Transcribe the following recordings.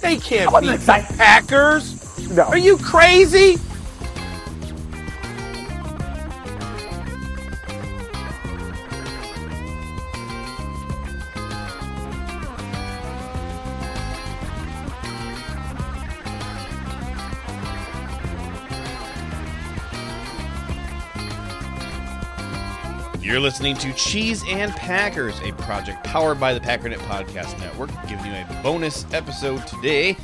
They can't beat the. Packers. No. Are you crazy? You're listening to Cheese and Packers, a project powered by the Packernet Podcast Network, giving you a bonus episode today.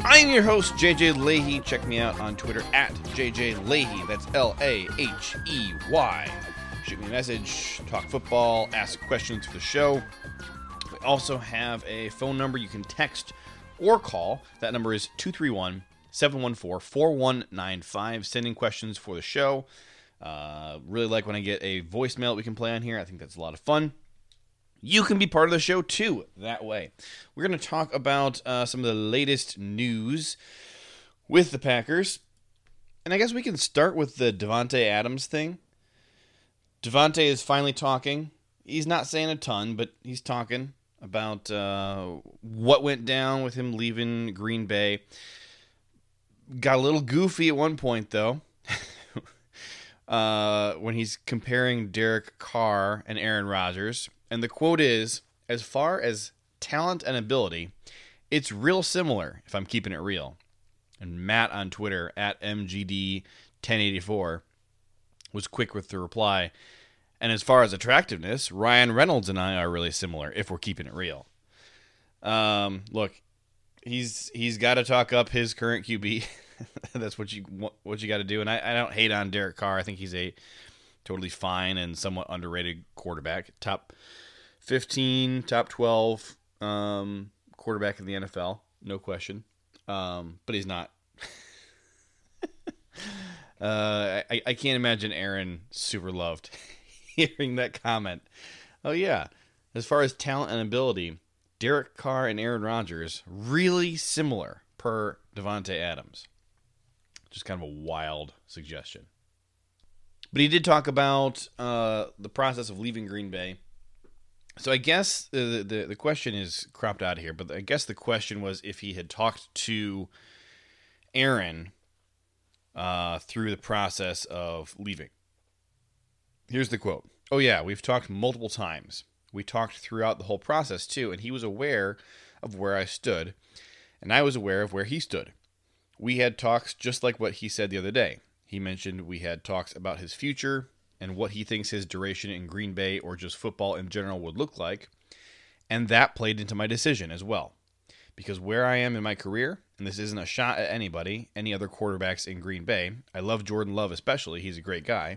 I'm your host, JJ Lahey. Check me out on Twitter at JJ Lahey. That's L A H E Y. Shoot me a message, talk football, ask questions for the show. We also have a phone number you can text or call. That number is 231 714 4195. Sending questions for the show. Uh, really like when I get a voicemail that we can play on here. I think that's a lot of fun. You can be part of the show too that way. We're going to talk about uh, some of the latest news with the Packers. And I guess we can start with the Davante Adams thing. Davante is finally talking. He's not saying a ton, but he's talking about uh, what went down with him leaving Green Bay. Got a little goofy at one point, though uh, when he's comparing Derek Carr and Aaron Rodgers. And the quote is As far as talent and ability, it's real similar, if I'm keeping it real. And Matt on Twitter, at MGD1084, was quick with the reply. And as far as attractiveness, Ryan Reynolds and I are really similar, if we're keeping it real. Um, look, he's he's got to talk up his current QB. That's what you what you got to do. And I, I don't hate on Derek Carr. I think he's a totally fine and somewhat underrated quarterback. Top fifteen, top twelve um, quarterback in the NFL, no question. Um, but he's not. uh, I, I can't imagine Aaron super loved hearing that comment. Oh yeah, as far as talent and ability, Derek Carr and Aaron Rodgers really similar per Davante Adams. Just kind of a wild suggestion. But he did talk about uh, the process of leaving Green Bay. So I guess the, the the question is cropped out here, but I guess the question was if he had talked to Aaron uh, through the process of leaving. Here's the quote. Oh yeah, we've talked multiple times. We talked throughout the whole process too, and he was aware of where I stood, and I was aware of where he stood. We had talks just like what he said the other day. He mentioned we had talks about his future and what he thinks his duration in Green Bay or just football in general would look like, and that played into my decision as well. Because where I am in my career, and this isn't a shot at anybody, any other quarterbacks in Green Bay, I love Jordan Love especially, he's a great guy.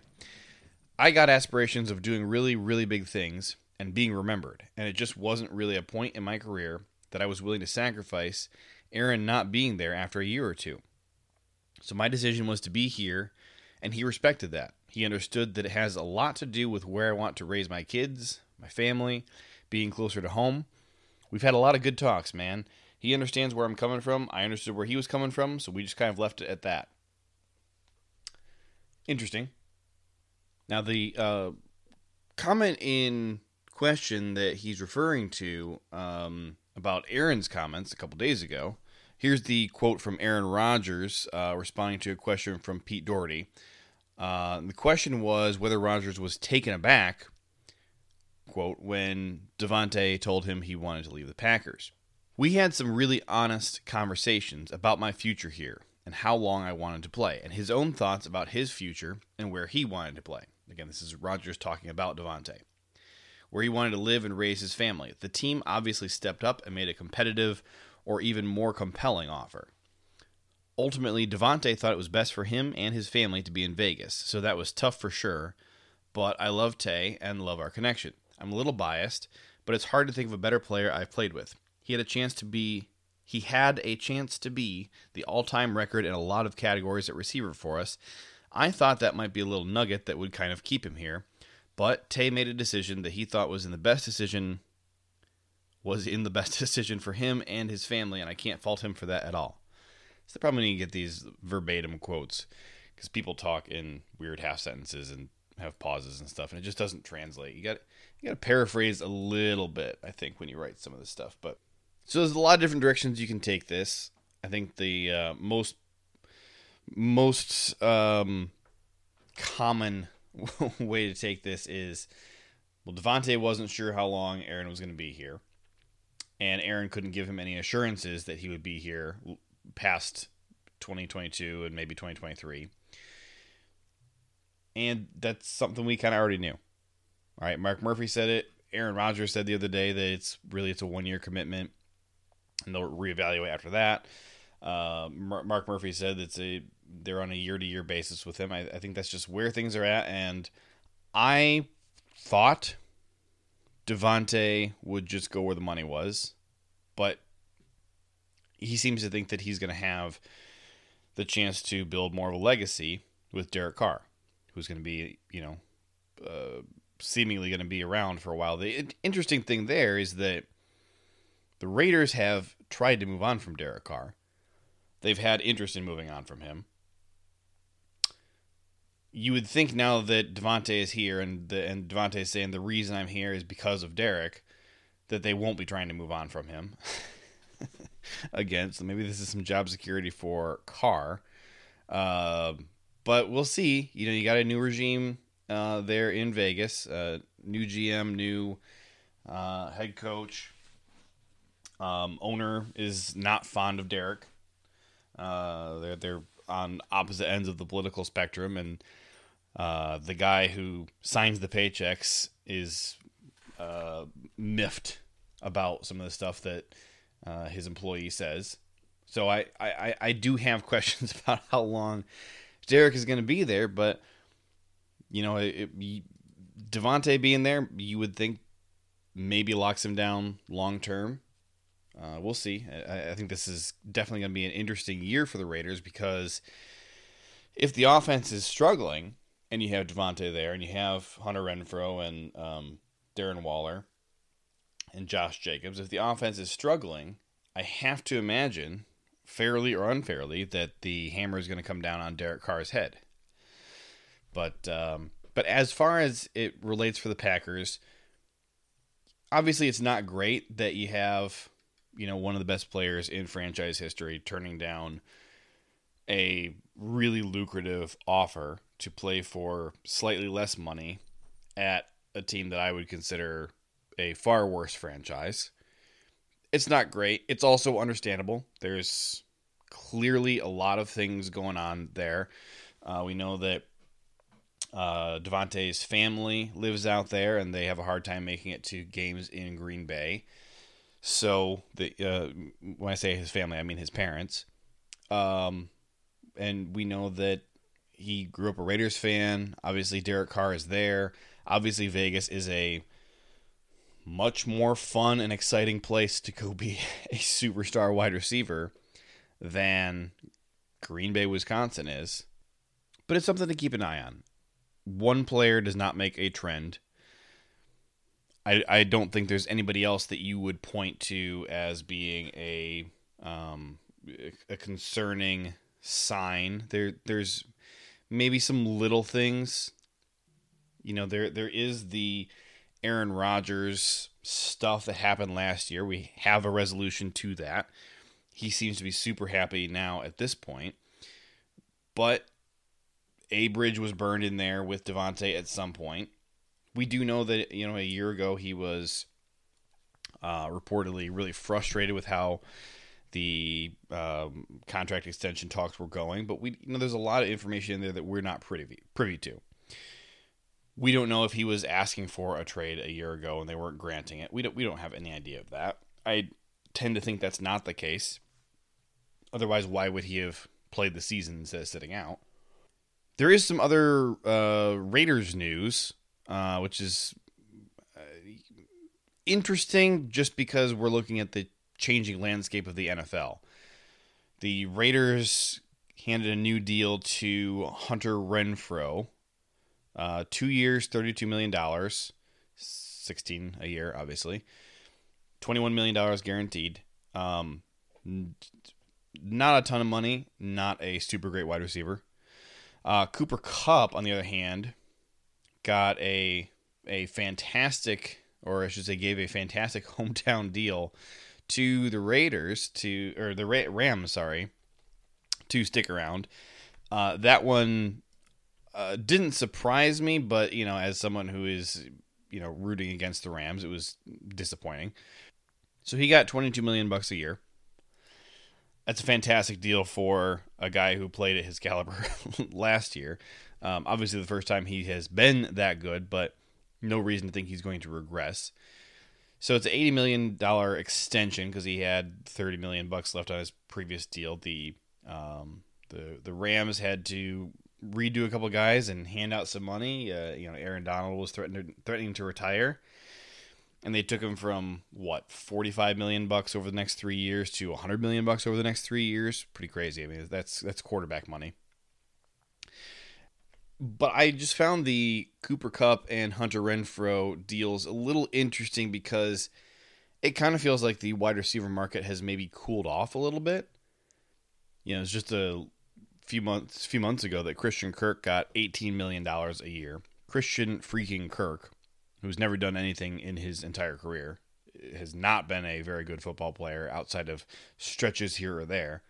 I got aspirations of doing really, really big things and being remembered, and it just wasn't really a point in my career that I was willing to sacrifice Aaron not being there after a year or two. So my decision was to be here, and he respected that. He understood that it has a lot to do with where I want to raise my kids, my family, being closer to home. We've had a lot of good talks, man. He understands where I'm coming from. I understood where he was coming from, so we just kind of left it at that. Interesting. Now, the uh, comment in question that he's referring to um, about Aaron's comments a couple days ago. Here's the quote from Aaron Rodgers uh, responding to a question from Pete Dougherty. Uh, the question was whether Rodgers was taken aback, quote, when Davante told him he wanted to leave the Packers. We had some really honest conversations about my future here and how long I wanted to play, and his own thoughts about his future and where he wanted to play. Again, this is Rodgers talking about Davante where he wanted to live and raise his family. The team obviously stepped up and made a competitive or even more compelling offer. Ultimately, Davante thought it was best for him and his family to be in Vegas, so that was tough for sure. But I love Tay and love our connection. I'm a little biased, but it's hard to think of a better player I've played with. He had a chance to be he had a chance to be the all-time record in a lot of categories at receiver for us. I thought that might be a little nugget that would kind of keep him here, but Tay made a decision that he thought was in the best decision was in the best decision for him and his family, and I can't fault him for that at all. It's the problem when you get these verbatim quotes because people talk in weird half sentences and have pauses and stuff, and it just doesn't translate. You got you got to paraphrase a little bit, I think, when you write some of this stuff. But so there's a lot of different directions you can take this. I think the uh, most most um, common way to take this is well, Davante wasn't sure how long Aaron was going to be here, and Aaron couldn't give him any assurances that he would be here past 2022 and maybe 2023. And that's something we kind of already knew. All right, Mark Murphy said it. Aaron Rodgers said the other day that it's really it's a one year commitment, and they'll reevaluate after that. Uh, Mark Murphy said it's a they're on a year to year basis with him. I, I think that's just where things are at, and I thought Davante would just go where the money was, but he seems to think that he's going to have the chance to build more of a legacy with Derek Carr, who's going to be, you know, uh, seemingly going to be around for a while. The interesting thing there is that the Raiders have tried to move on from Derek Carr. They've had interest in moving on from him. You would think now that Davante is here and the, and Davante is saying the reason I'm here is because of Derek, that they won't be trying to move on from him. Again, so maybe this is some job security for Carr. Uh, but we'll see. You know, you got a new regime uh, there in Vegas, uh, new GM, new uh, head coach. Um, owner is not fond of Derek. Uh, they're they're on opposite ends of the political spectrum, and uh, the guy who signs the paychecks is miffed about some of the stuff that uh, his employee says. So I, I, I do have questions about how long Derek is going to be there, but you know, it, it, Davante being there, you would think maybe locks him down long term. Uh, we'll see. I, I, think this is definitely going to be an interesting year for the Raiders because if the offense is struggling and you have Davante there and you have Hunter Renfrow and um, Darren Waller, and Josh Jacobs. If the offense is struggling, I have to imagine, fairly or unfairly, that the hammer is going to come down on Derek Carr's head. But um, but as far as it relates for the Packers, obviously it's not great that you have you know one of the best players in franchise history turning down a really lucrative offer to play for slightly less money at a team that I would consider a far worse franchise. It's not great. It's also understandable. There's clearly a lot of things going on there. Uh, we know that uh, Davante's family lives out there, and they have a hard time making it to games in Green Bay. So, the uh, when I say his family, I mean his parents. Um, and we know that he grew up a Raiders fan. Obviously, Derek Carr is there. Obviously, Vegas is a much more fun and exciting place to go be a superstar wide receiver than Green Bay, Wisconsin is. But it's something to keep an eye on. One player does not make a trend. I, I don't think there's anybody else that you would point to as being a um, a concerning sign. There there's maybe some little things. You know, there there is the Aaron Rodgers stuff that happened last year. We have a resolution to that. He seems to be super happy now at this point. But A Bridge was burned in there with Davante at some point. We do know that, you know, a year ago he was uh, reportedly really frustrated with how the um, contract extension talks were going. But we, you know, there's a lot of information in there that we're not privy privy to we don't know if he was asking for a trade a year ago and they weren't granting it. We don't we don't have any idea of that. I tend to think that's not the case. Otherwise, why would he have played the season instead of sitting out? There is some other uh, Raiders news, uh, which is uh, interesting just because we're looking at the changing landscape of the NFL. The Raiders handed a new deal to Hunter Renfrow, uh, two years, $32 million, 16 a year, obviously. $21 million guaranteed. Um, not a ton of money, not a super great wide receiver. Uh, Cooper Kupp, on the other hand, got a a fantastic, or I should say, gave a fantastic hometown deal to the Raiders to or the Rams, sorry, to stick around. Uh, that one uh, didn't surprise me, but you know, as someone who is you know rooting against the Rams, it was disappointing. So he got 22 million bucks a year. That's a fantastic deal for a guy who played at his caliber last year. Um, obviously, the first time he has been that good, but no reason to think he's going to regress. So it's an eighty million dollar extension because he had thirty million bucks left on his previous deal. The um, the the Rams had to redo a couple guys and hand out some money. Uh, you know, Aaron Donald was threatening threatening to retire, and they took him from what forty five million bucks over the next three years to hundred million bucks over the next three years. Pretty crazy. I mean, that's that's quarterback money. But I just found the Cooper Kupp and Hunter Renfrow deals a little interesting because it kind of feels like the wide receiver market has maybe cooled off a little bit. You know, it's just a few months few months ago that Christian Kirk got eighteen million dollars a year. Christian freaking Kirk, who's never done anything in his entire career, has not been a very good football player outside of stretches here or there.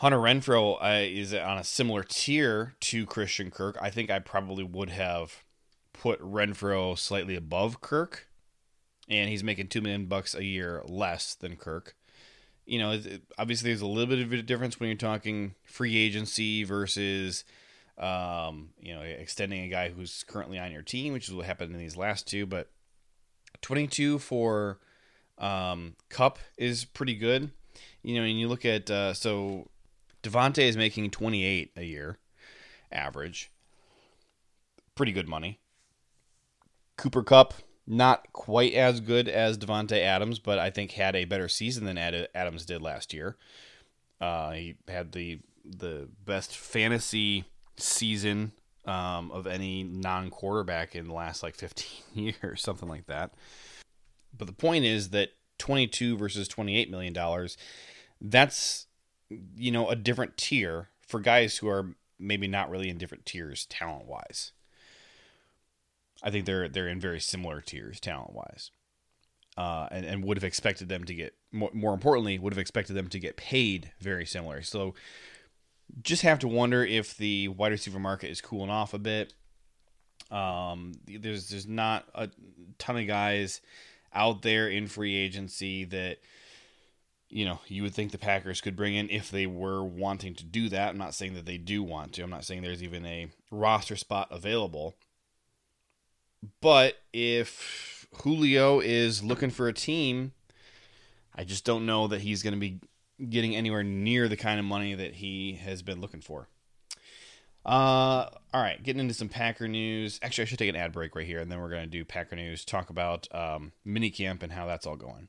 Hunter Renfrow uh, is on a similar tier to Christian Kirk. I think I probably would have put Renfrow slightly above Kirk, and he's making two million bucks a year less than Kirk. You know, obviously there's a little bit of a difference when you're talking free agency versus, um, you know, extending a guy who's currently on your team, which is what happened in these last two. But 22 for um, Kupp is pretty good. You know, and you look at uh, so Davante is making 28 a year average. Pretty good money. Cooper Kupp, not quite as good as Davante Adams, but I think had a better season than Adams did last year. Uh, he had the the best fantasy season um, of any non quarterback in the last like 15 years, something like that. But the point is that 22 versus 28 million dollars, that's you know, a different tier for guys who are maybe not really in different tiers talent wise. I think they're they're in very similar tiers talent wise, uh, and and would have expected them to get more, more importantly would have expected them to get paid very similar. So just have to wonder if the wide receiver market is cooling off a bit. Um, there's there's not a ton of guys out there in free agency that you know, you would think the Packers could bring in if they were wanting to do that. I'm not saying that they do want to. I'm not saying there's even a roster spot available. But if Julio is looking for a team, I just don't know that he's going to be getting anywhere near the kind of money that he has been looking for. Uh, all right, getting into some Packer news. Actually, I should take an ad break right here, and then we're going to do Packer news, talk about um, minicamp and how that's all going.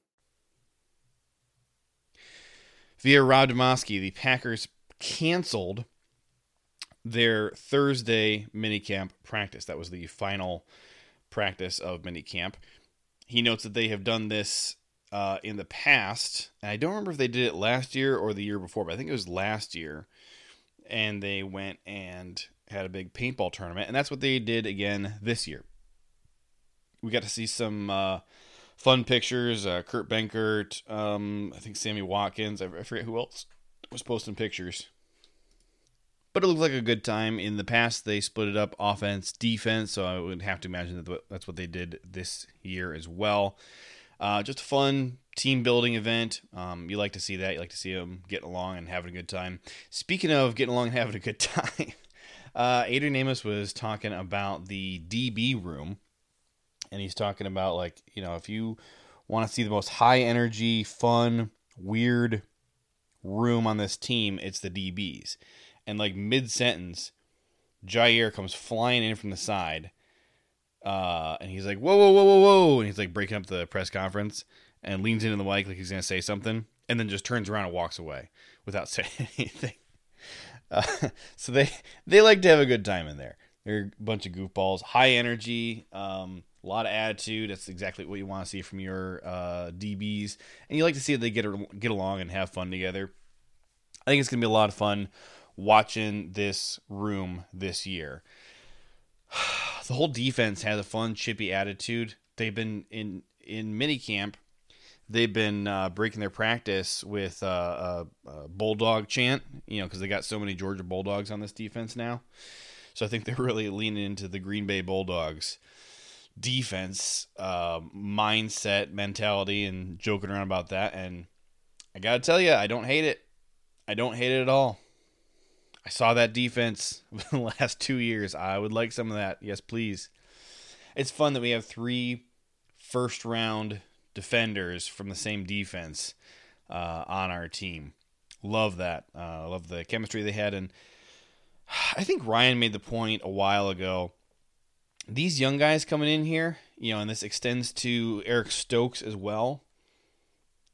Via Rob Demovsky, the Packers canceled their Thursday minicamp practice. That was the final practice of minicamp. He notes that they have done this uh, in the past. And I don't remember if they did it last year or the year before, but I think it was last year. And they went and had a big paintball tournament, and that's what they did again this year. We got to see some uh, fun pictures. Uh, Kurt Benkert, um, I think Sammy Watkins. I, I forget who else was posting pictures. But it looked like a good time. In the past, they split it up offense, defense, so I would have to imagine that that's what they did this year as well. Uh, just a fun team building event. Um, you like to see that. You like to see them getting along and having a good time. Speaking of getting along and having a good time, uh, Adrian Amos was talking about the DB room, and he's talking about like you know if you want to see the most high energy, fun, weird room on this team, it's the DBs. And like mid sentence, Jaire comes flying in from the side uh, and he's like, whoa, whoa, whoa, whoa, whoa. And he's like breaking up the press conference and leans into the mic like he's to say something and then just turns around and walks away without saying anything. Uh, so they, they like to have a good time in there. They're a bunch of goofballs, high energy, um, a lot of attitude. That's exactly what you want to see from your uh, DBs. And you like to see they get, get along and have fun together. I think it's going to be a lot of fun watching this room this year. the whole defense has a fun, chippy attitude. They've been in in minicamp. They've been uh, breaking their practice with uh, a, a, bulldog chant, you know, because they got so many Georgia Bulldogs on this defense now. So I think they're really leaning into the Green Bay Bulldogs defense uh, mindset, mentality, and joking around about that. And I got to tell you, I don't hate it. I don't hate it at all. I saw that defense the last two years. I would like some of that. Yes, please. It's fun that we have three first round defenders from the same defense uh, on our team. Love that. Uh, love the chemistry they had. And I think Ryan made the point a while ago. These young guys coming in here, you know, and this extends to Eric Stokes as well.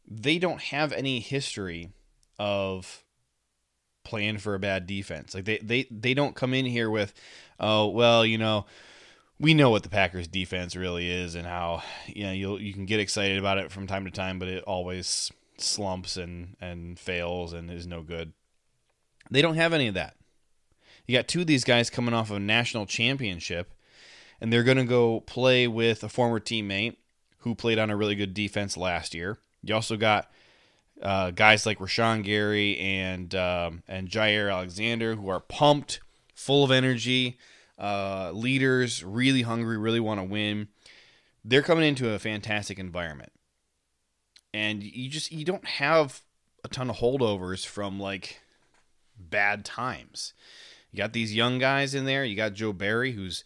They don't have any history of playing for a bad defense. Like they they they don't come in here with, oh well, you know, we know what the Packers defense really is and how you know you you can get excited about it from time to time, but it always slumps and and fails and is no good. They don't have any of that. You got two of these guys coming off of a national championship, and they're going to go play with a former teammate who played on a really good defense last year. You also got uh, guys like Rashan Gary and um, and Jaire Alexander who are pumped, full of energy, uh, leaders, really hungry, really want to win. They're coming into a fantastic environment, and you just you don't have a ton of holdovers from like bad times. You got these young guys in there. You got Joe Barry, who's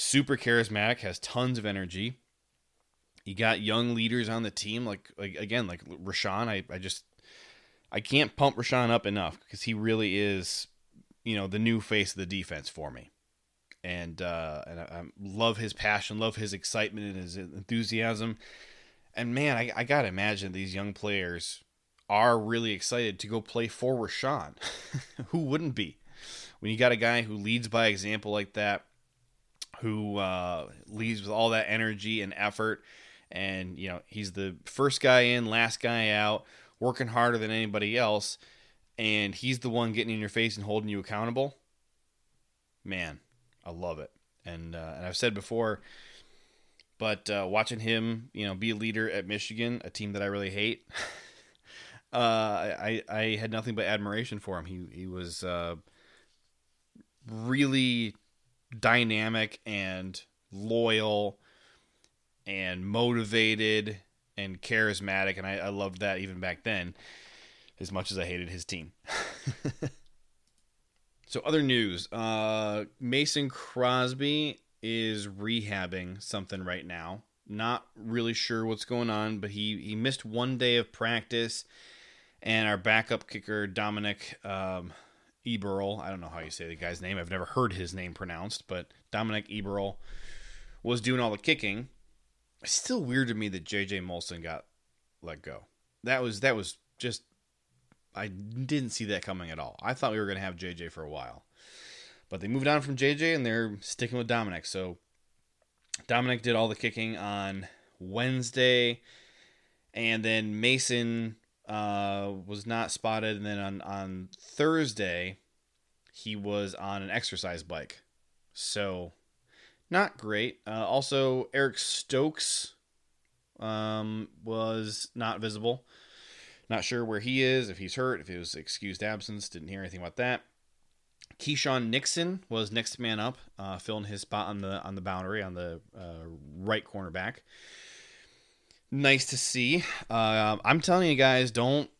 super charismatic, has tons of energy. You got young leaders on the team, like, like again, like Rashan. I, I just I can't pump Rashan up enough because he really is, you know, the new face of the defense for me. And uh, and I, I love his passion, love his excitement and his enthusiasm. And man, I, I gotta imagine these young players are really excited to go play for Rashan. who wouldn't be? When you got a guy who leads by example like that, who uh, leads with all that energy and effort, and you know he's the first guy in, last guy out, working harder than anybody else, and he's the one getting in your face and holding you accountable. Man, I love it, and uh, and I've said before, but uh, watching him, you know, be a leader at Michigan, a team that I really hate. uh, I I had nothing but admiration for him. He he was uh, really dynamic and loyal and motivated and charismatic, and I, I loved that even back then, as much as I hated his team. so, other news uh, Mason Crosby is rehabbing something right now. Not really sure what's going on, but he, he missed one day of practice, and our backup kicker, Dominic. Um, Eberl, I don't know how you say the guy's name. I've never heard his name pronounced, but Dominic Eberl was doing all the kicking. It's still weird to me that JJ Molson got let go. That was that was just I didn't see that coming at all. I thought we were going to have JJ for a while. But they moved on from JJ and they're sticking with Dominic. So Dominic did all the kicking on Wednesday and then Mason uh, was not spotted and then on on Thursday he was on an exercise bike. So not great. Uh, also, Eric Stokes um, was not visible. Not sure where he is, if he's hurt, if he was excused absence. Didn't hear anything about that. Keisean Nixon was next man up, uh, filling his spot on the on the boundary on the uh, right cornerback. Nice to see. Uh, I'm telling you guys, don't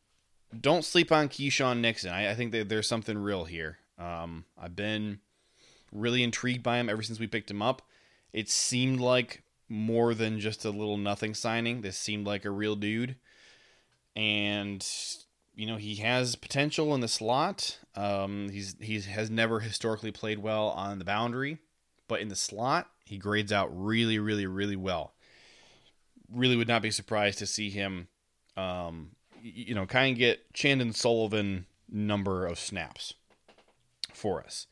don't sleep on Keisean Nixon. I, I think that there's something real here. Um, I've been really intrigued by him ever since we picked him up. It seemed like more than just a little nothing signing. This seemed like a real dude. And you know, he has potential in the slot. Um, he's he has never historically played well on the boundary, but in the slot, he grades out really, really, really well. Really would not be surprised to see him, um, you know, kind of get Chandon Sullivan number of snaps for us.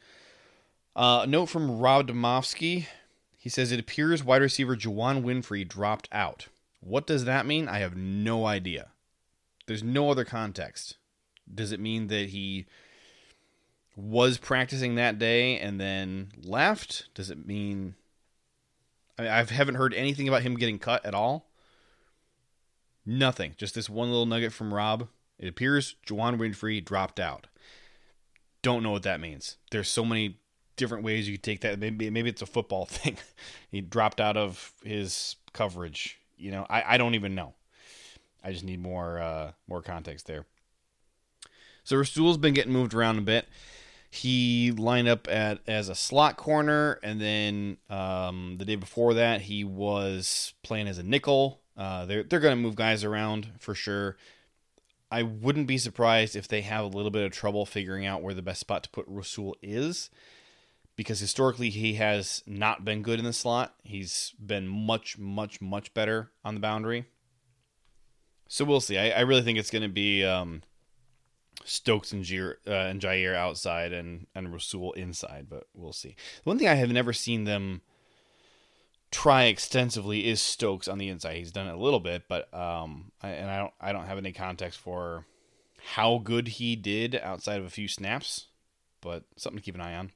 Uh, note from Rob Demovsky. He says it appears wide receiver Juwann Winfree dropped out. What does that mean? I have no idea. There's no other context. Does it mean that he was practicing that day and then left? Does it mean I, mean, I haven't heard anything about him getting cut at all? Nothing. Just this one little nugget from Rob. It appears Juwann Winfree dropped out. Don't know what that means. There's so many different ways you could take that. Maybe maybe it's a football thing. he dropped out of his coverage. You know, I, I don't even know. I just need more uh, more context there. So Rasul's been getting moved around a bit. He lined up at as a slot corner, and then um, the day before that, he was playing as a nickel. Uh, they're they're going to move guys around for sure. I wouldn't be surprised if they have a little bit of trouble figuring out where the best spot to put Rasul is because historically he has not been good in the slot. He's been much, much, much better on the boundary. So we'll see. I, I really think it's going to be um, Stokes and, Jaire, uh, and Jaire outside and, and Rasul inside, but we'll see. The one thing I have never seen them try extensively is Stokes on the inside. He's done it a little bit, but um, I, and I don't I don't have any context for how good he did outside of a few snaps, but something to keep an eye on.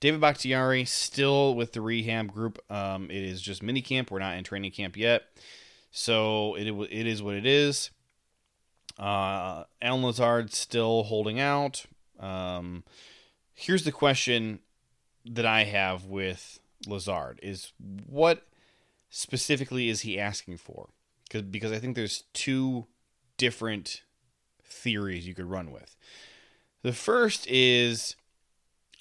David Bakhtiari still with the rehab group. Um, it is just mini camp. We're not in training camp yet, so it it is what it is. Uh, Allen Lazard still holding out. Um, here's the question that I have with Lazard: is what specifically is he asking for? Because because I think there's two different theories you could run with. The first is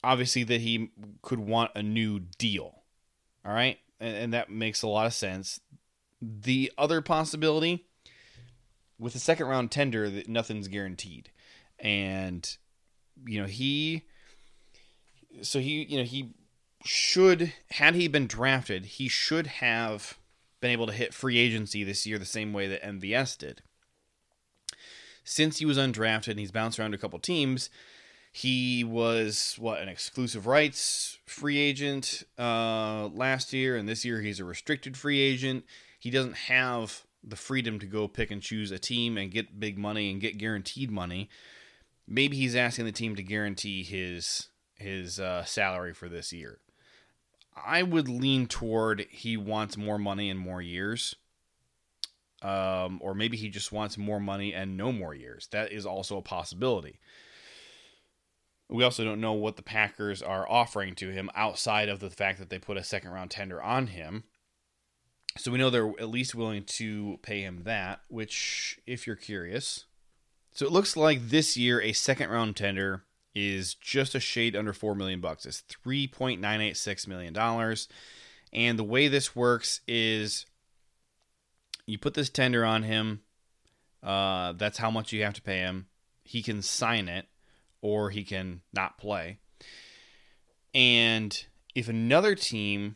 obviously that he could want a new deal. All right. And, and, that makes a lot of sense. The other possibility with a second round tender that nothing's guaranteed. And you know, he so he you know, he should had he been drafted, he should have been able to hit free agency this year the same way that MVS did. Since he was undrafted and he's bounced around a couple teams, he was what an exclusive rights free agent uh, last year, and this year he's a restricted free agent. He doesn't have the freedom to go pick and choose a team and get big money and get guaranteed money. Maybe he's asking the team to guarantee his his uh, salary for this year. I would lean toward he wants more money and more years. Um, or maybe he just wants more money and no more years. That is also a possibility. We also don't know what the Packers are offering to him outside of the fact that they put a second round tender on him. So we know they're at least willing to pay him that, which, if you're curious, so it looks like this year a second round tender is just a shade under four million bucks. It's three point nine eight six million dollars, and the way this works is you put this tender on him. Uh, that's how much you have to pay him. He can sign it, or he can not play. And if another team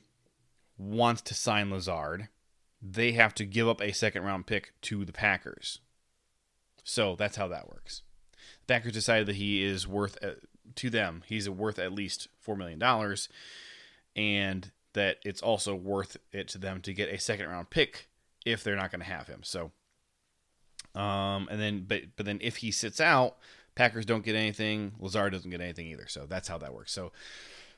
wants to sign Lazard, they have to give up a second round pick to the Packers. So that's how that works. The Packers decided that he is worth uh, to them. He's worth at least four million dollars, and that it's also worth it to them to get a second round pick if they're not going to have him. So, um, and then but but then if he sits out, Packers don't get anything. Lazard doesn't get anything either. So that's how that works. So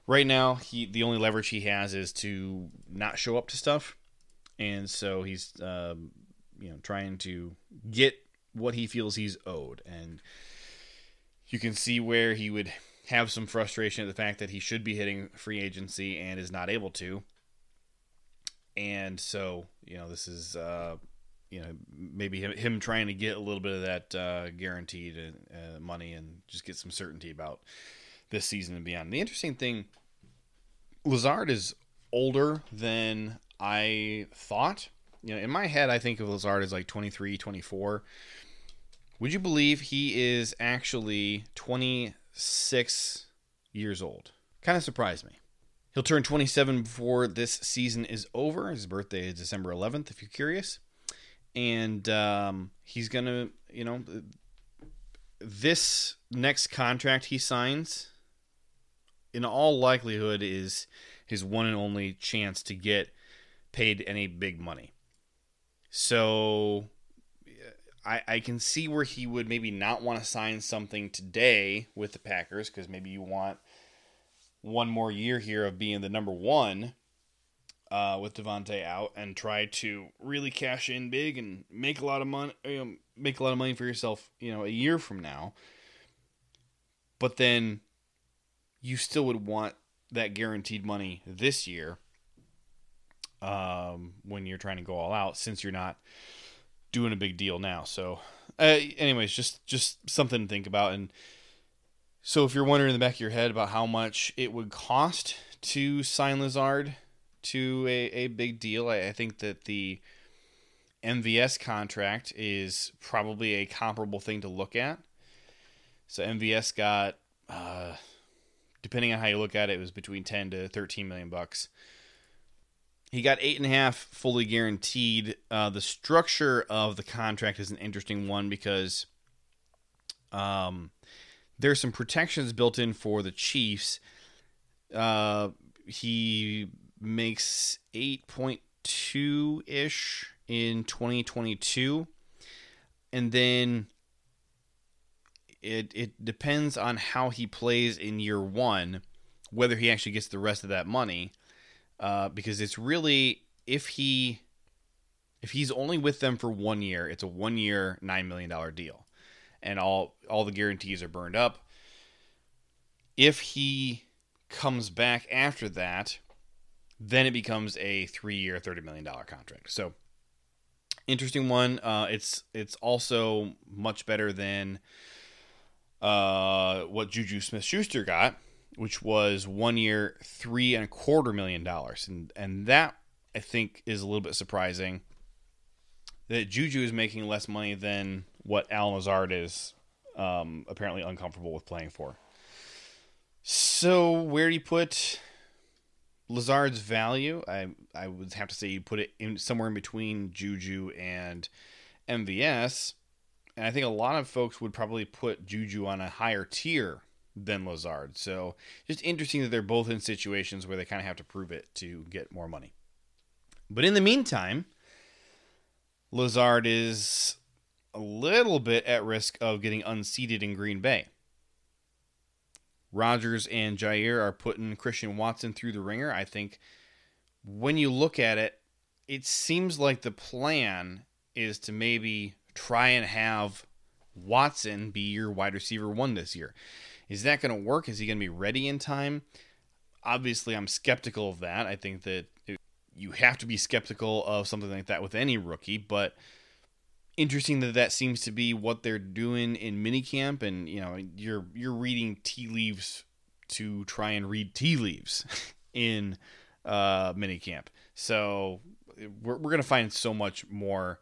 right now, he the only leverage he has is to not show up to stuff, and so he's um, you know trying to get what he feels he's owed, and you can see where he would have some frustration at the fact that he should be hitting free agency and is not able to. And so, you know, this is, uh, you know, maybe him, him, trying to get a little bit of that uh, guaranteed uh, money and just get some certainty about this season and beyond. The interesting thing, Lazard is older than I thought. You know, in my head, I think of Lazard as like 23, 24. Would you believe he is actually 26 years old? Kind of surprised me. He'll turn 27 before this season is over. His birthday is December 11th, if you're curious. And um, he's going to, you know, this next contract he signs, in all likelihood, is his one and only chance to get paid any big money. So I, I can see where he would maybe not want to sign something today with the Packers because maybe you want one more year here of being the number one uh, with Davante out and try to really cash in big and make a lot of money, you know, make a lot of money for yourself, you know, a year from now. But then you still would want that guaranteed money this year um, when you're trying to go all out since you're not doing a big deal now. So, uh, anyways, just just something to think about. And so, if you're wondering in the back of your head about how much it would cost to sign Lazard to a, a big deal, I, I think that the MVS contract is probably a comparable thing to look at. So MVS got, uh, depending on how you look at it, it was between 10 to 13 million bucks. He got eight and a half fully guaranteed. Uh, the structure of the contract is an interesting one because um, there's some protections built in for the Chiefs. Uh, he makes 8.2 ish in 2022. And then it, it depends on how he plays in year one, whether he actually gets the rest of that money uh, because it's really if he if he's only with them for one year, it's a one year nine million dollar deal, and all all the guarantees are burned up. If he comes back after that, then it becomes a three year thirty million dollar contract. So interesting one. Uh, it's it's also much better than uh, what Juju Smith Schuster got which was one year, three and a quarter million dollars, and and that I think is a little bit surprising. That Juju is making less money than what Al Lazard is um, apparently uncomfortable with playing for. So where do you put Lazard's value? I I would have to say you put it in somewhere in between Juju and MVS. And I think a lot of folks would probably put Juju on a higher tier than Lazard. So just interesting that they're both in situations where they kind of have to prove it to get more money. But in the meantime, Lazard is a little bit at risk of getting unseated in Green Bay. Rodgers and Jaire are putting Christian Watson through the ringer. I think when you look at it, it seems like the plan is to maybe try and have Watson be your wide receiver one this year. Is that going to work? Is he going to be ready in time? Obviously, I'm skeptical of that. I think that it, you have to be skeptical of something like that with any rookie, but interesting that that seems to be what they're doing in minicamp and you know you're you're reading tea leaves to try and read tea leaves in uh minicamp. So we're we're to find so much more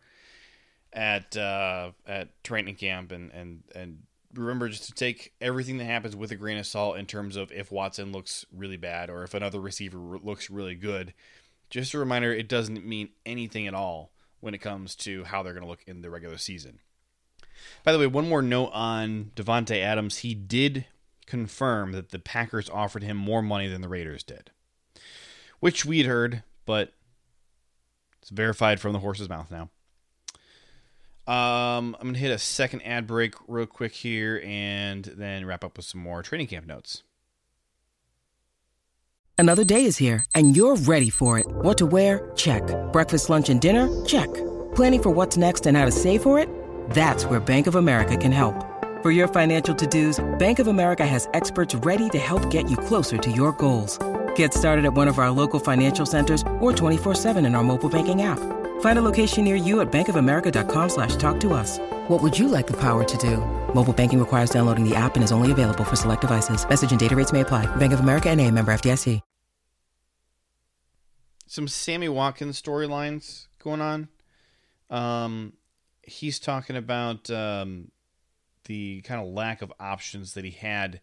at uh at training camp and and and remember just to take everything that happens with a grain of salt in terms of if Watson looks really bad or if another receiver looks really good. Just a reminder, it doesn't mean anything at all when it comes to how they're going to look in the regular season. By the way, one more note on Davante Adams. He did confirm that the Packers offered him more money than the Raiders did, which we'd heard, but it's verified from the horse's mouth now. Um, I'm going to hit a second ad break real quick here and then wrap up with some more training camp notes. Another day is here and you're ready for it. What to wear? Check. Breakfast, lunch, and dinner? Check. Planning for what's next and how to save for it? That's where Bank of America can help. For your financial to-dos, Bank of America has experts ready to help get you closer to your goals. Get started at one of our local financial centers or 24-7 in our mobile banking app. Find a location near you at bankofamerica.com slash talk to us. What would you like the power to do? Mobile banking requires downloading the app and is only available for select devices. Message and data rates may apply. Bank of America and a member FDIC. Some Sammy Watkins storylines going on. Um, he's talking about um, the kind of lack of options that he had.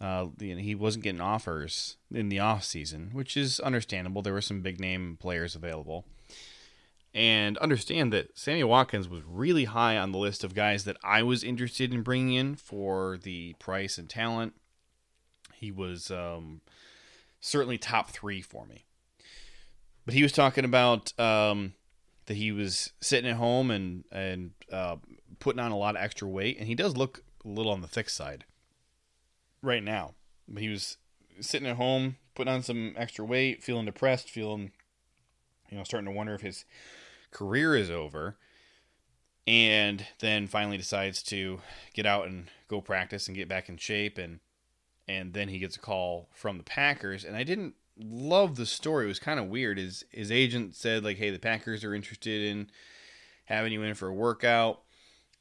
Uh, you know, he wasn't getting offers in the off season, which is understandable. There were some big name players available and understand that Sammy Watkins was really high on the list of guys that I was interested in bringing in for the price and talent. He was um, certainly top three for me. But he was talking about um, that he was sitting at home and and uh, putting on a lot of extra weight, and he does look a little on the thick side right now. But he was sitting at home, putting on some extra weight, feeling depressed, feeling you know, starting to wonder if his career is over, and then finally decides to get out and go practice and get back in shape, and and then he gets a call from the Packers, and I didn't love the story. It was kind of weird. His his agent said like, "Hey, the Packers are interested in having you in for a workout,"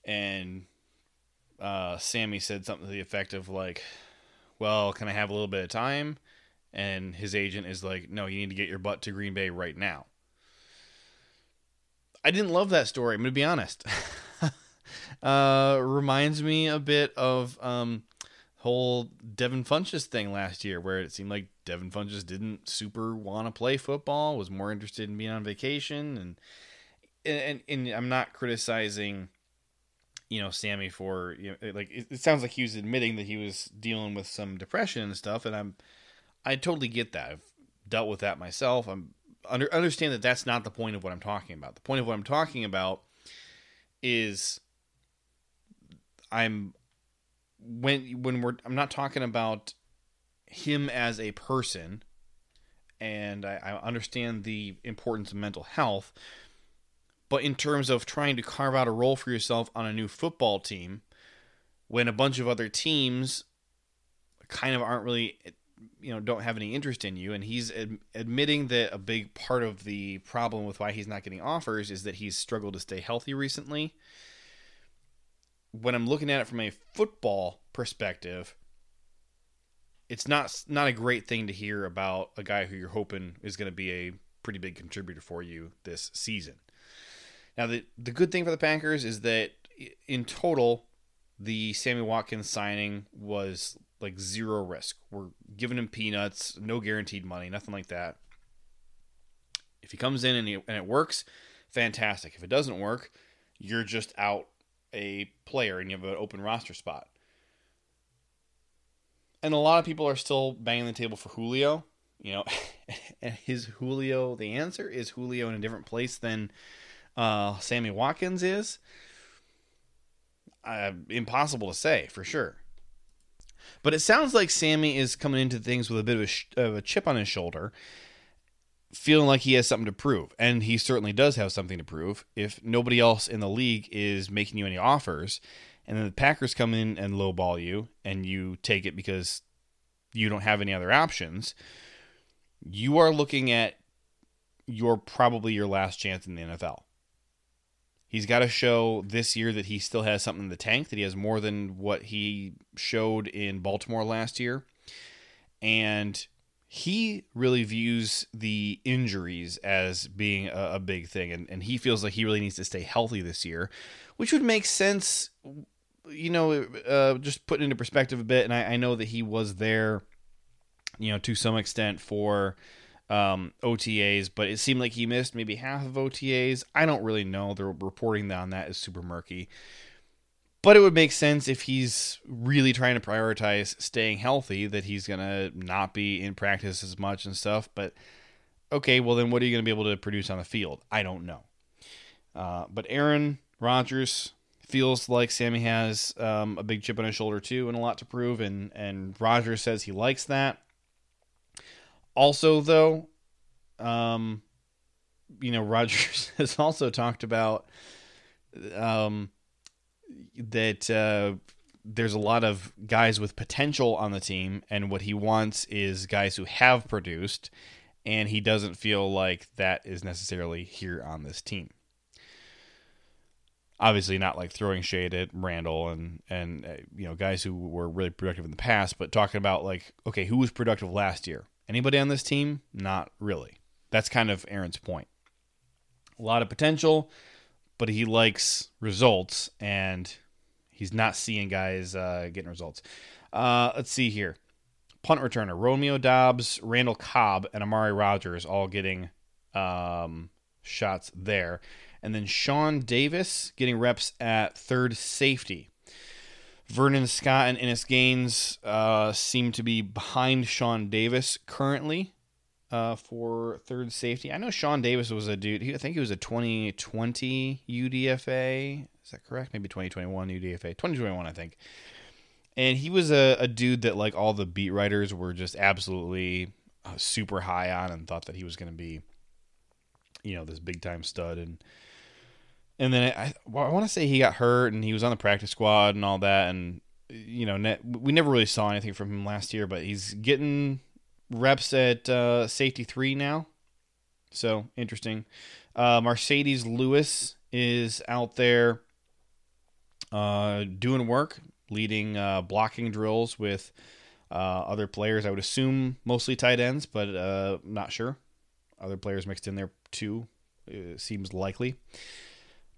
and uh, Sammy said something to the effect of like, "Well, can I have a little bit of time?" And his agent is like, "No, you need to get your butt to Green Bay right now." I didn't love that story. I'm gonna be honest. uh, reminds me a bit of um, whole Devin Funchess thing last year, where it seemed like Devin Funchess didn't super want to play football, was more interested in being on vacation, and and and I'm not criticizing, you know, Sammy for you know, like it, it sounds like he was admitting that he was dealing with some depression and stuff, and I'm I totally get that. I've dealt with that myself. I'm under, understand that that's not the point of what I'm talking about. The point of what I'm talking about is I'm when when we're I'm not talking about him as a person, and I, I understand the importance of mental health, but in terms of trying to carve out a role for yourself on a new football team, when a bunch of other teams kind of aren't really you know don't have any interest in you. And he's ad- admitting that a big part of the problem with why he's not getting offers is that he's struggled to stay healthy recently. When i'm looking at it from a football perspective it's not not a great thing to hear about a guy who you're hoping is going to be a pretty big contributor for you this season. Now the the good thing for the packers is that in total the Sammy Watkins signing was like zero risk. We're giving him peanuts, no guaranteed money, nothing like that. If he comes in and, he, and it works, fantastic. If it doesn't work, you're just out a player and you have an open roster spot. And a lot of people are still banging the table for Julio. You know, and his Julio, the answer is Julio in a different place than uh, Sammy Watkins is. Uh, impossible to say for sure. But it sounds like Sammy is coming into things with a bit of a, sh- of a chip on his shoulder, feeling like he has something to prove. And he certainly does have something to prove. If nobody else in the league is making you any offers, and then the Packers come in and lowball you, and you take it because you don't have any other options, you are looking at you're probably your last chance in the NFL. He's got to show this year that he still has something in the tank, that he has more than what he showed in Baltimore last year. And he really views the injuries as being a, a big thing. And, and he feels like he really needs to stay healthy this year, which would make sense, you know, uh, just putting into perspective a bit. And I, I know that he was there, you know, to some extent for um, OTAs, but it seemed like he missed maybe half of OTAs. I don't really know. The reporting on that is super murky. But it would make sense if he's really trying to prioritize staying healthy that he's going to not be in practice as much and stuff. But okay, well, then what are you going to be able to produce on the field? I don't know. Uh, but Aaron Rodgers feels like Sammy has um, a big chip on his shoulder too and a lot to prove. And, and Rodgers says he likes that. Also, though, um, you know, Rodgers has also talked about um, that uh, there's a lot of guys with potential on the team, and what he wants is guys who have produced, and he doesn't feel like that is necessarily here on this team. Obviously, not like throwing shade at Randall and and uh, you know guys who were really productive in the past, but talking about like okay, who was productive last year? Anybody on this team? Not really. That's kind of Aaron's point. A lot of potential, but he likes results, and he's not seeing guys uh, getting results. Uh, let's see here. Punt returner Romeo Doubs, Randall Cobb, and Amari Rodgers all getting um, shots there. And then Sean Davis getting reps at third safety. Vernon Scott and Innis Gaines uh, seem to be behind Sean Davis currently uh, for third safety. I know Sean Davis was a dude. He, I think he was a 2020 UDFA. Is that correct? Maybe 2021 UDFA. 2021, I think. And he was a, a dude that like all the beat writers were just absolutely uh, super high on and thought that he was going to be, you know, this big time stud. And and then I, well, I want to say he got hurt and he was on the practice squad and all that. And you know, we never really saw anything from him last year, but he's getting reps at uh, safety three now. So interesting. Uh, Marcedes Lewis is out there uh, doing work, leading uh, blocking drills with uh, other players. I would assume mostly tight ends, but uh, not sure. Other players mixed in there too. It seems likely.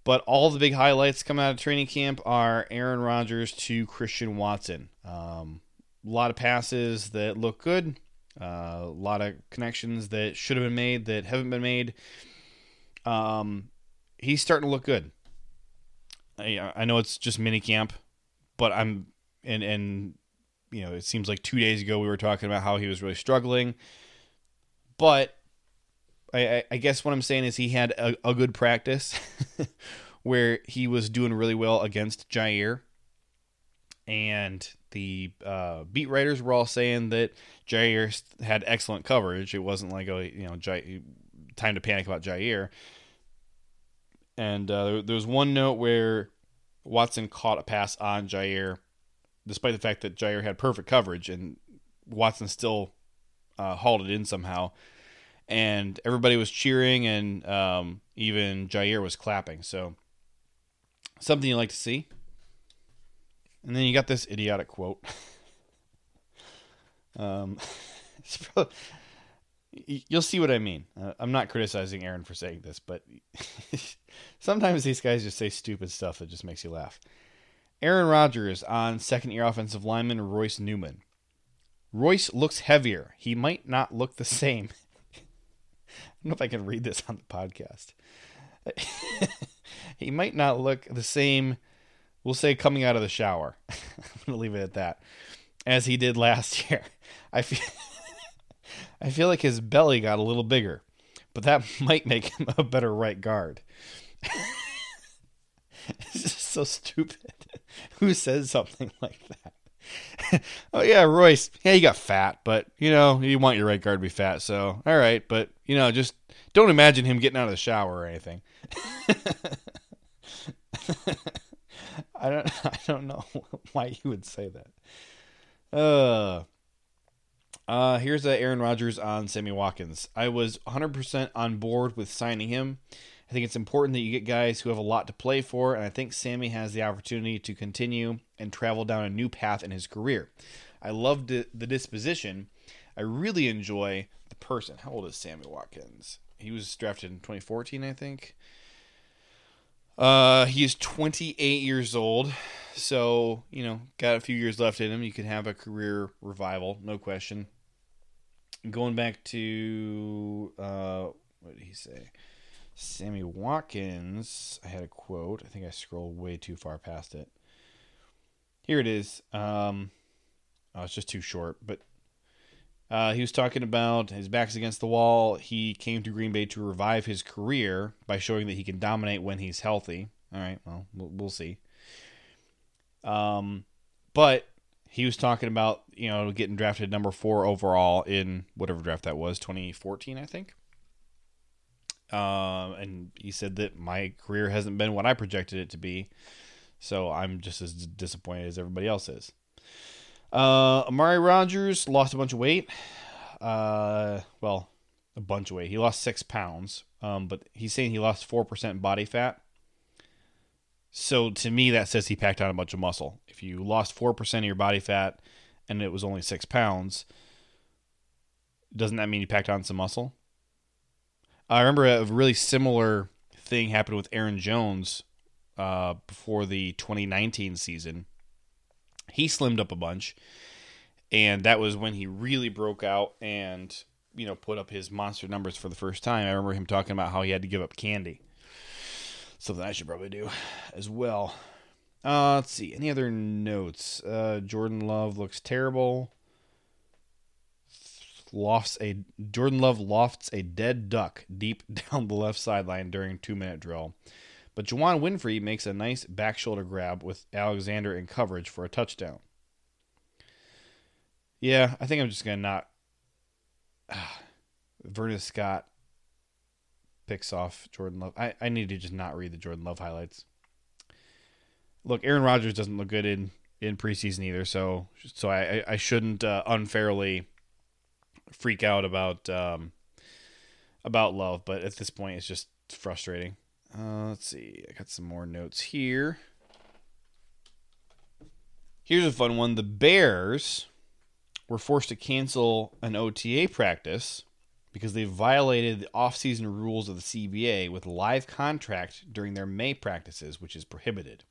But all the big highlights coming out of training camp are Aaron Rodgers to Christian Watson. Um, a lot of passes that look good. Uh, a lot of connections that should have been made that haven't been made. Um, he's starting to look good. I, I know it's just mini camp, but I'm and and you know it seems like two days ago we were talking about how he was really struggling, but I, I guess what I'm saying is he had a, a good practice where he was doing really well against Jaire. and the uh, beat writers were all saying that Jaire had excellent coverage. It wasn't like a you know time to panic about Jaire. And uh, there was one note where Watson caught a pass on Jaire, despite the fact that Jaire had perfect coverage, and Watson still uh, hauled it in somehow. And everybody was cheering, and um, even Jaire was clapping. So something you like to see. And then you got this idiotic quote. um, probably, you'll see what I mean. Uh, I'm not criticizing Aaron for saying this, but sometimes these guys just say stupid stuff that just makes you laugh. Aaron Rodgers on second year offensive lineman Royce Newman. Royce looks heavier. He might not look the same. Don't know if I can read this on the podcast. he might not look the same we'll say coming out of the shower. I'm going to leave it at that. As he did last year. I feel I feel like his belly got a little bigger, but that might make him a better right guard. it's just so stupid. Who says something like that? oh yeah, Royce. Yeah, you got fat, but you know you want your right guard to be fat. So all right, but you know just don't imagine him getting out of the shower or anything. I don't I don't know why you would say that. Uh Uh, here's uh, Aaron Rodgers on Sammy Watkins. I was 100% on board with signing him. I think it's important that you get guys who have a lot to play for, and I think Sammy has the opportunity to continue and travel down a new path in his career. I love the, disposition. I really enjoy the person. How old is Sammy Watkins? He was drafted in 2014, I think. Uh, he is 28 years old, so you know, got a few years left in him. You could have a career revival, no question. Going back to uh, what did he say? Sammy Watkins. I had a quote. I think I scrolled way too far past it. Here it is. Um, oh, it's just too short, but uh, he was talking about his back's against the wall. He came to Green Bay to revive his career by showing that he can dominate when he's healthy. All right, well, we'll, we'll see. Um, but he was talking about you know getting drafted number four overall in whatever draft that was, 2014, I think. Um, and he said that my career hasn't been what I projected it to be, so I'm just as disappointed as everybody else is. Uh, Amari Rodgers lost a bunch of weight. Uh, well, a bunch of weight. He lost six pounds. Um, but he's saying he lost four percent body fat. So to me, that says he packed on a bunch of muscle. If you lost four percent of your body fat and it was only six pounds, doesn't that mean you packed on some muscle? I remember a really similar thing happened with Aaron Jones uh, before the 2019 season. He slimmed up a bunch, and that was when he really broke out and you know put up his monster numbers for the first time. I remember him talking about how he had to give up candy. Something I should probably do as well. Uh, let's see. Any other notes? Uh, Jordan Love looks terrible lofts a Jordan Love lofts a dead duck deep down the left sideline during two minute drill. But Juwann Winfree makes a nice back shoulder grab with Alexander in coverage for a touchdown. Yeah, I think I'm just gonna not. Vernon Scott picks off Jordan Love. I, I need to just not read the Jordan Love highlights. Look, Aaron Rodgers doesn't look good in, in preseason either, so so I I shouldn't uh, unfairly freak out about um, about love, but at this point, it's just frustrating. Uh, let's see. I got some more notes here. Here's a fun one. The Bears were forced to cancel an OTA practice because they violated the offseason rules of the CBA with live contract during their May practices, which is prohibited.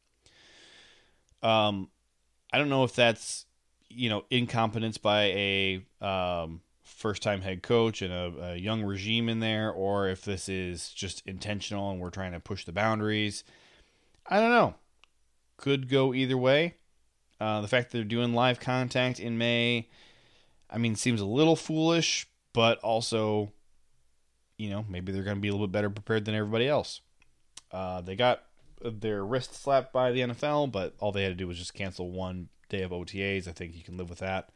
Um, I don't know if that's you know incompetence by a um, first time head coach and a, a, young regime in there, or if this is just intentional and we're trying to push the boundaries. I don't know. Could go either way. Uh, the fact that they're doing live contact in May, I mean, seems a little foolish, but also, you know, maybe they're going to be a little bit better prepared than everybody else. Uh, they got their wrist slapped by the NFL, but all they had to do was just cancel one day of OTAs. I think you can live with that.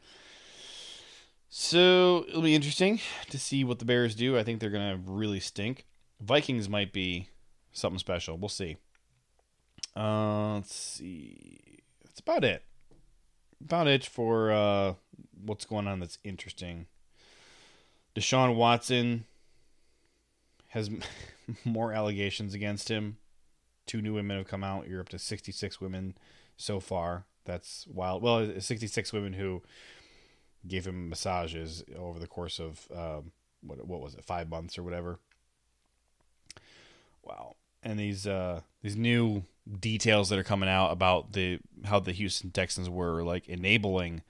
So it'll be interesting to see what the Bears do. I think they're going to really stink. Vikings might be something special. We'll see. Uh, let's see. That's about it. About it for uh, what's going on that's interesting. Deshaun Watson has more allegations against him. Two new women have come out. You're up to 66 women so far. That's wild. Well, 66 women who gave him massages over the course of um, what what was it five months or whatever. Wow, and these uh, these new details that are coming out about the how the Houston Texans were like enabling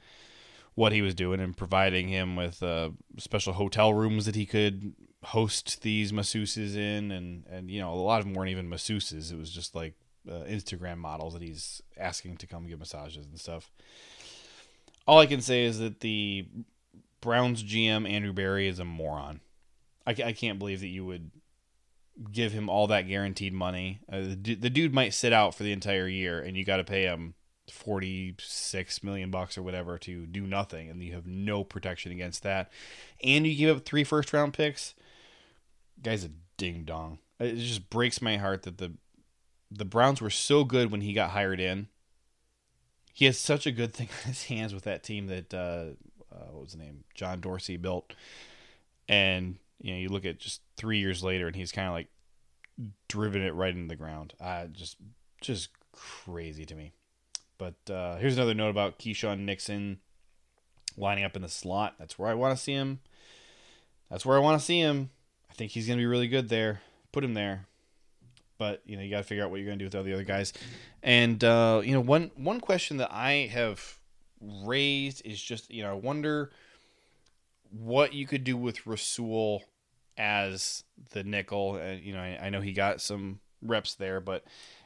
what he was doing and providing him with uh, special hotel rooms that he could host these masseuses in, and and you know a lot of them weren't even masseuses; it was just like uh, Instagram models that he's asking to come give massages and stuff all I can say is that the Browns GM Andrew Berry is a moron. I, I can't believe that you would give him all that guaranteed money. Uh, the, the dude might sit out for the entire year, and you got to pay him forty six million bucks or whatever to do nothing, and you have no protection against that. And you give up three first round picks. Guy's a ding dong. It just breaks my heart that the the Browns were so good when he got hired in he has such a good thing in his hands with that team that uh, uh, what was the name John Dorsey built, and you know you look at just three years later, and he's kind of like driven it right into the ground. Uh, just just crazy to me. But uh, here's another note about Keisean Nixon lining up in the slot. That's where I want to see him. That's where I want to see him. I think he's going to be really good there. Put him there. But you know you got to figure out what you're going to do with all the other guys. And uh, you know one one question that I have raised is just you know I wonder what you could do with Rasul as the nickel. Uh, you know I, I know he got some reps there, but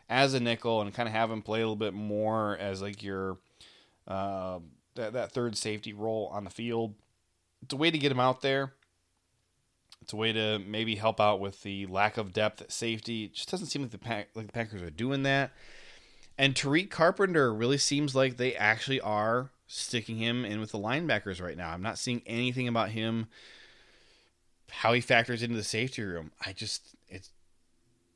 as a nickel and kind of have him play a little bit more as like your uh, that that third safety role on the field. It's a way to get him out there. It's a way to maybe help out with the lack of depth at safety. It just doesn't seem like the pack like the Packers are doing that. And Tariq Carpenter really seems like they actually are sticking him in with the linebackers right now. I'm not seeing anything about him how he factors into the safety room. I just it's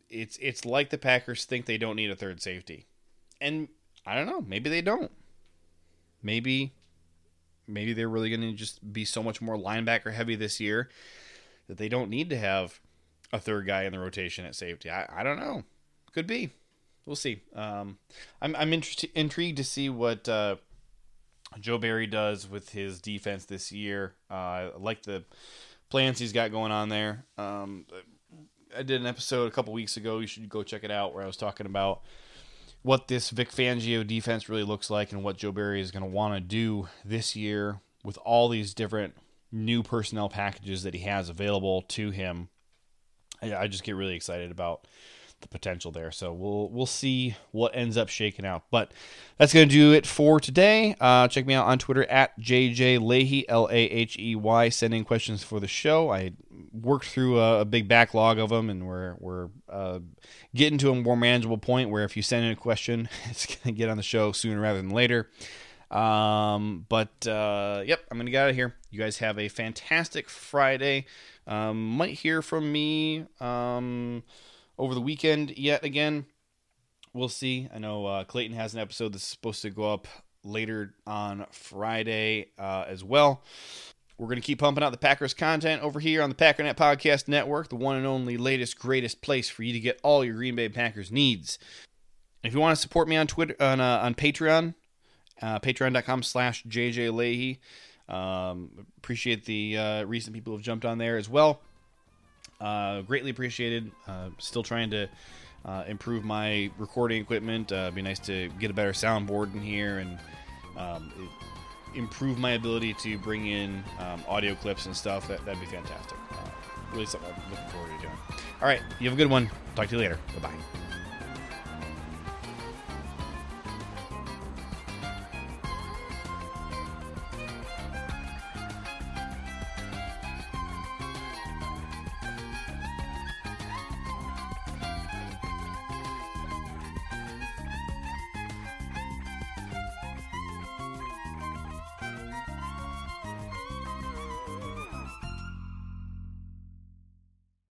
it's it's like the Packers think they don't need a third safety. And I don't know, maybe they don't. Maybe maybe they're really going to just be so much more linebacker heavy this year that they don't need to have a third guy in the rotation at safety. I, I don't know. Could be. We'll see. Um, I'm I'm inter- intrigued to see what uh, Joe Barry does with his defense this year. Uh, I like the plans he's got going on there. Um, I did an episode a couple weeks ago. You should go check it out where I was talking about what this Vic Fangio defense really looks like and what Joe Barry is going to want to do this year with all these different new personnel packages that he has available to him. I, I just get really excited about the potential there. So we'll we'll see what ends up shaking out. But that's going to do it for today. Uh, check me out on Twitter at JJ Lahey L A H E Y. Sending questions for the show. I worked through a, a big backlog of them, and we're we're uh, getting to a more manageable point where if you send in a question, it's going to get on the show sooner rather than later. Um, but uh, yep, I'm gonna get out of here. You guys have a fantastic Friday. Um, might hear from me um, over the weekend yet again. We'll see. I know uh, Clayton has an episode that's supposed to go up later on Friday uh, as well. We're going to keep pumping out the Packers content over here on the Packernet Podcast Network, the one and only latest, greatest place for you to get all your Green Bay Packers needs. If you want to support me on Twitter, on uh, on Patreon, uh, patreon.com slash JJ Lahey. Um, appreciate the uh, recent people who have jumped on there as well. Uh, greatly appreciated. Uh, still trying to uh, improve my recording equipment. Uh, be nice to get a better soundboard in here and um, improve my ability to bring in um, audio clips and stuff. That, that'd be fantastic. Uh, really something I'm looking forward to doing. All right, you have a good one. Talk to you later. Bye bye.